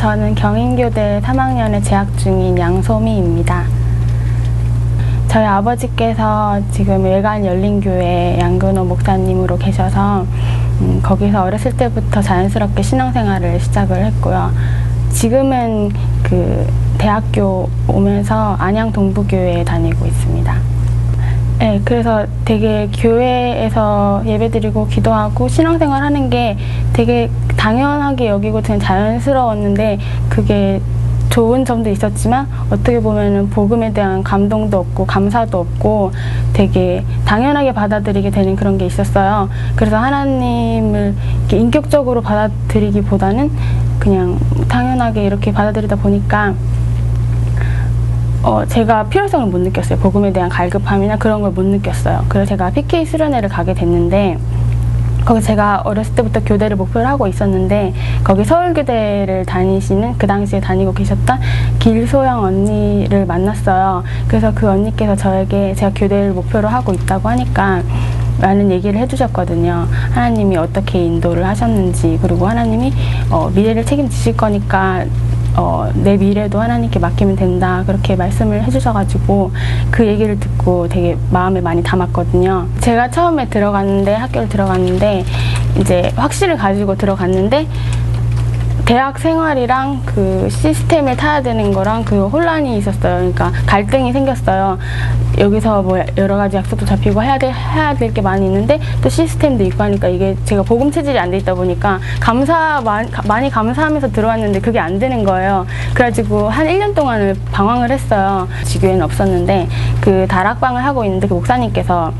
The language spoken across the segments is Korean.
저는 경인교대 3학년에 재학 중인 양소미입니다. 저희 아버지께서 지금 일간 열린교회 양근호 목사님으로 계셔서 음, 거기서 어렸을 때부터 자연스럽게 신앙생활을 시작을 했고요. 지금은 그 대학교 오면서 안양 동부교회에 다니고 있습니다. 네, 그래서 되게 교회에서 예배드리고 기도하고 신앙생활 하는 게 되게 당연하게 여기고 그냥 자연스러웠는데 그게 좋은 점도 있었지만 어떻게 보면은 복음에 대한 감동도 없고 감사도 없고 되게 당연하게 받아들이게 되는 그런 게 있었어요. 그래서 하나님을 인격적으로 받아들이기보다는 그냥 당연하게 이렇게 받아들이다 보니까 어, 제가 필요성을 못 느꼈어요. 복음에 대한 갈급함이나 그런 걸 못 느꼈어요. 그래서 제가 PK 수련회를 가게 됐는데 거기 제가 어렸을 때부터 교대를 목표로 하고 있었는데 거기 서울교대를 다니시는 그 당시에 다니고 계셨던 길소영 언니를 만났어요. 그래서 그 언니께서 저에게 제가 교대를 목표로 하고 있다고 하니까 라는 얘기를 해주셨거든요. 하나님이 어떻게 인도를 하셨는지 그리고 하나님이 어, 미래를 책임지실 거니까 어, 내 미래도 하나님께 맡기면 된다 그렇게 말씀을 해주셔가지고 그 얘기를 듣고 되게 마음에 많이 담았거든요. 제가 처음에 들어갔는데 학교를 들어갔는데 이제 확신을 가지고 들어갔는데 대학 생활이랑 그 시스템을 타야 되는 거랑 그 혼란이 있었어요. 그러니까 갈등이 생겼어요. 여기서 뭐 여러 가지 약속도 잡히고 해야 될 해야 될 게 많이 있는데 또 시스템도 있고 하니까 이게 제가 복음 체질이 안 돼 있다 보니까 감사 많이, 감사하면서 들어왔는데 그게 안 되는 거예요. 그래가지고 한 1년 동안을 방황을 했어요. 지교회는 없었는데 그 다락방을 하고 있는데 그 목사님께서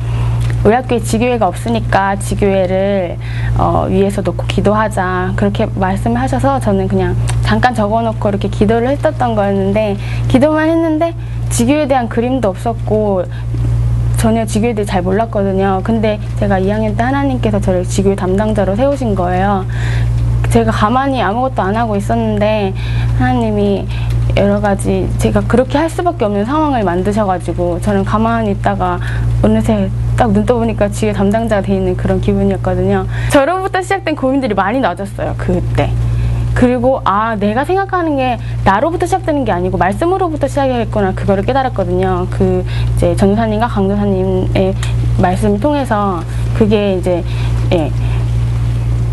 의학교에 지교회가 없으니까 지교회를 어, 위에서 놓고 기도하자 그렇게 말씀을 하셔서 저는 그냥 잠깐 적어놓고 이렇게 기도를 했었던 거였는데 기도만 했는데 지교에 대한 그림도 없었고 전혀 지교에 대해 잘 몰랐거든요. 근데 제가 2학년 때 하나님께서 저를 지교회 담당자로 세우신 거예요. 제가 가만히 아무것도 안 하고 있었는데 하나님이 여러 가지 제가 그렇게 할 수밖에 없는 상황을 만드셔가지고 저는 가만히 있다가 어느새 딱 눈 떠보니까 지휘 담당자가 돼 있는 그런 기분이었거든요. 저로부터 시작된 고민들이 많이 낮았어요. 그때. 그리고 아 내가 생각하는 게 나로부터 시작되는 게 아니고 말씀으로부터 시작했구나 그거를 깨달았거든요. 그 이제 전도사님과 강도사님의 말씀을 통해서 그게 이제 예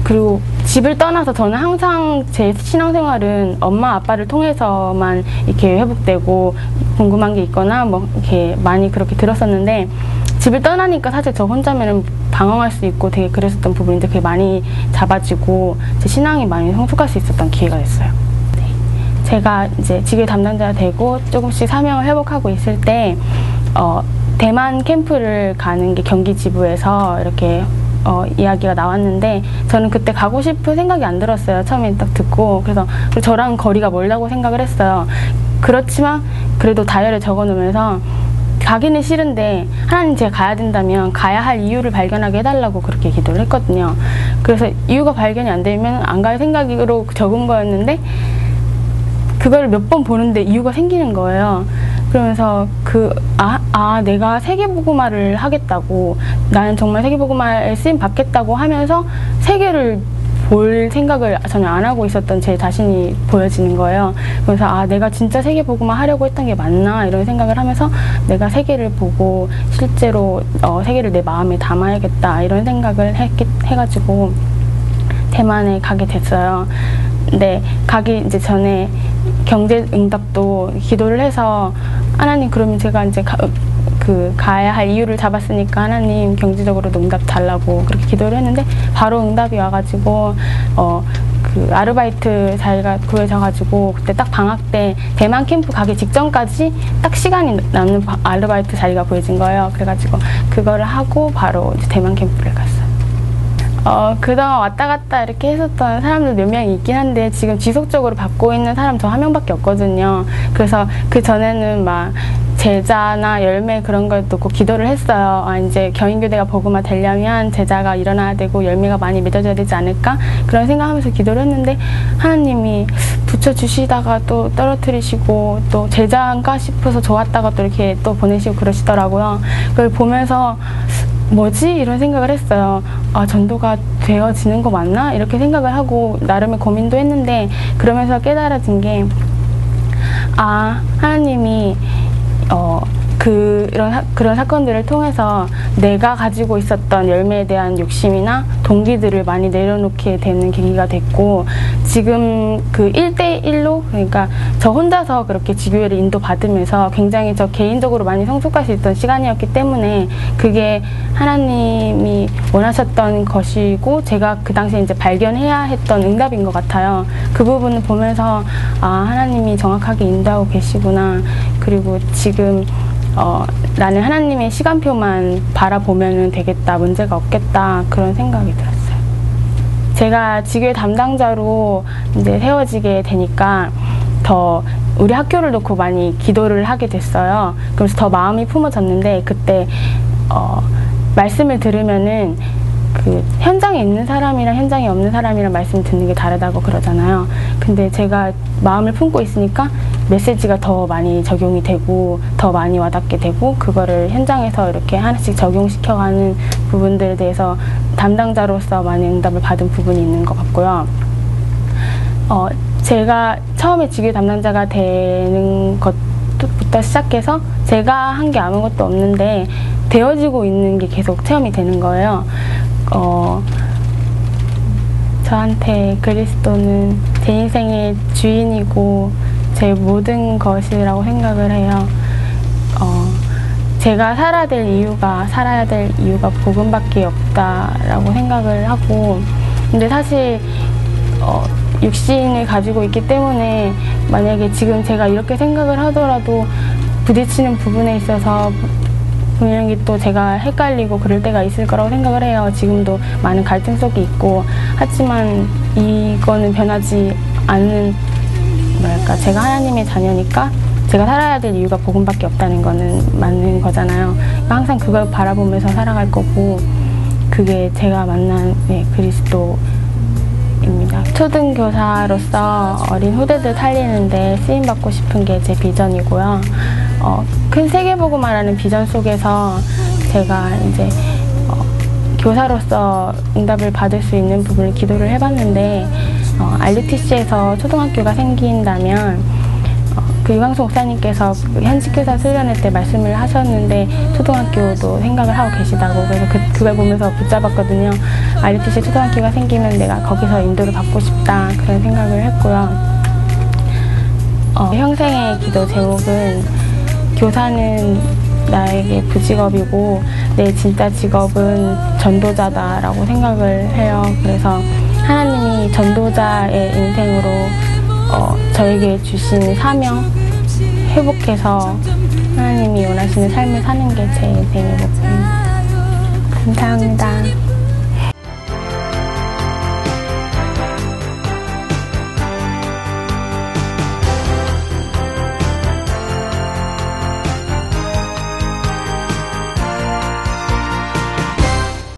그리고 집을 떠나서 저는 항상 제 신앙생활은 엄마 아빠를 통해서만 이렇게 회복되고 궁금한 게 있거나 뭐 이렇게 많이 그렇게 들었었는데 집을 떠나니까 사실 저 혼자면은 방황할 수 있고 되게 그랬었던 부분인데 그게 많이 잡아지고 제 신앙이 많이 성숙할 수 있었던 기회가 됐어요. 네. 제가 이제 지교 담당자가 되고 조금씩 사명을 회복하고 있을 때 어, 대만 캠프를 가는 게 경기 지부에서 이렇게 어, 이야기가 나왔는데 저는 그때 가고 싶은 생각이 안 들었어요. 처음에 딱 듣고 그래서 저랑 거리가 멀다고 생각을 했어요. 그렇지만 그래도 다이어리에 적어놓으면서 가기는 싫은데 하나님 제가 가야 된다면 가야 할 이유를 발견하게 해달라고 그렇게 기도를 했거든요. 그래서 이유가 발견이 안 되면 안 갈 생각으로 적은 거였는데 그걸 몇 번 보는데 이유가 생기는 거예요. 그러면서 그, 아, 아, 내가 세계보고마를 하겠다고, 나는 정말 세계보고마에 쓰임 받겠다고 하면서 세계를 볼 생각을 전혀 안 하고 있었던 제 자신이 보여지는 거예요. 그래서 아, 내가 진짜 세계 보고마 하려고 했던 게 맞나? 이런 생각을 하면서 내가 세계를 보고 실제로 어, 세계를 내 마음에 담아야겠다. 이런 생각을 했, 해가지고 대만에 가게 됐어요. 근데 가기 이제 전에 경제 응답도 기도를 해서 하나님 그러면 제가 이제 가, 그 가야 할 이유를 잡았으니까 하나님 경제적으로 응답 달라고 그렇게 기도를 했는데 바로 응답이 와가지고 어 그 아르바이트 자리가 구해져가지고 그때 딱 방학 때 대만 캠프 가기 직전까지 딱 시간이 남는 아르바이트 자리가 구해진 거예요. 그래가지고 그거를 하고 바로 이제 대만 캠프를 갔어요. 어, 그동안 왔다 갔다 이렇게 했었던 사람들 몇 명이 있긴 한데 지금 지속적으로 받고 있는 사람 저 한 명밖에 없거든요. 그래서 그 전에는 막 제자나 열매 그런 걸 두고 기도를 했어요. 아, 이제 경인교대가 복음화 되려면 제자가 일어나야 되고 열매가 많이 맺어져야 되지 않을까? 그런 생각하면서 기도를 했는데 하나님이 붙여주시다가 또 떨어뜨리시고 또 제자인가 싶어서 좋았다가 또 이렇게 또 보내시고 그러시더라고요. 그걸 보면서 뭐지? 이런 생각을 했어요. 아, 전도가 되어지는 거 맞나? 이렇게 생각을 하고 나름의 고민도 했는데 그러면서 깨달아진 게 아, 하나님이 어, 그런 사, 그런 사건들을 통해서 내가 가지고 있었던 열매에 대한 욕심이나 동기들을 많이 내려놓게 되는 계기가 됐고 지금 그 1대1로 그러니까 저 혼자서 그렇게 지교회를 인도받으면서 굉장히 저 개인적으로 많이 성숙할 수 있던 시간이었기 때문에 그게 하나님이 원하셨던 것이고 제가 그 당시에 이제 발견해야 했던 응답인 것 같아요. 그 부분을 보면서 아 하나님이 정확하게 인도하고 계시구나 그리고 지금 어, 나는 하나님의 시간표만 바라보면 되겠다, 문제가 없겠다, 그런 생각이 들었어요. 제가 지교회 담당자로 이제 세워지게 되니까 더 우리 학교를 놓고 많이 기도를 하게 됐어요. 그래서 더 마음이 품어졌는데 그때 어, 말씀을 들으면은 그 현장에 있는 사람이랑 현장에 없는 사람이랑 말씀 듣는 게 다르다고 그러잖아요. 근데 제가 마음을 품고 있으니까 메시지가 더 많이 적용이 되고 더 많이 와닿게 되고 그거를 현장에서 이렇게 하나씩 적용시켜가는 부분들에 대해서 담당자로서 많은 응답을 받은 부분이 있는 것 같고요. 어, 제가 처음에 직위 담당자가 되는 것부터 시작해서 제가 한 게 아무것도 없는데 되어지고 있는 게 계속 체험이 되는 거예요. 어, 저한테 그리스도는 제 인생의 주인이고 제 모든 것이라고 생각을 해요. 어, 제가 살아야 될 이유가 살아야 될 이유가 복음밖에 없다라고 생각을 하고 근데 사실 어, 육신을 가지고 있기 때문에 만약에 지금 제가 이렇게 생각을 하더라도 부딪히는 부분에 있어서 분명히 또 제가 헷갈리고 그럴 때가 있을 거라고 생각을 해요. 지금도 많은 갈등 속에 있고 하지만 이거는 변하지 않는 뭐랄까 제가 하나님의 자녀니까 제가 살아야 될 이유가 복음밖에 없다는 거는 맞는 거잖아요. 그러니까 항상 그걸 바라보면서 살아갈 거고 그게 제가 만난 네, 그리스도 입니다. 초등교사로서 어린 후대들 살리는데 쓰임 받고 싶은 게 제 비전이고요. 어, 큰 세계보고말하는 비전 속에서 제가 이제 어, 교사로서 응답을 받을 수 있는 부분을 기도를 해봤는데 어, RUTC에서 초등학교가 생긴다면 어, 그 유광수 목사님께서 그 현직 교사 수련회 때 말씀을 하셨는데 초등학교도 생각을 하고 계시다고 그래서 그, 그걸 보면서 붙잡았거든요. RUTC 초등학교가 생기면 내가 거기서 인도를 받고 싶다 그런 생각을 했고요. 어, 평생의 기도 제목은 교사는 나에게 부직업이고 내 진짜 직업은 전도자다라고 생각을 해요. 그래서 하나님이 전도자의 인생으로 어, 저에게 주신 사명 회복해서 하나님이 원하시는 삶을 사는 게 제 인생의 목표입니다. 감사합니다.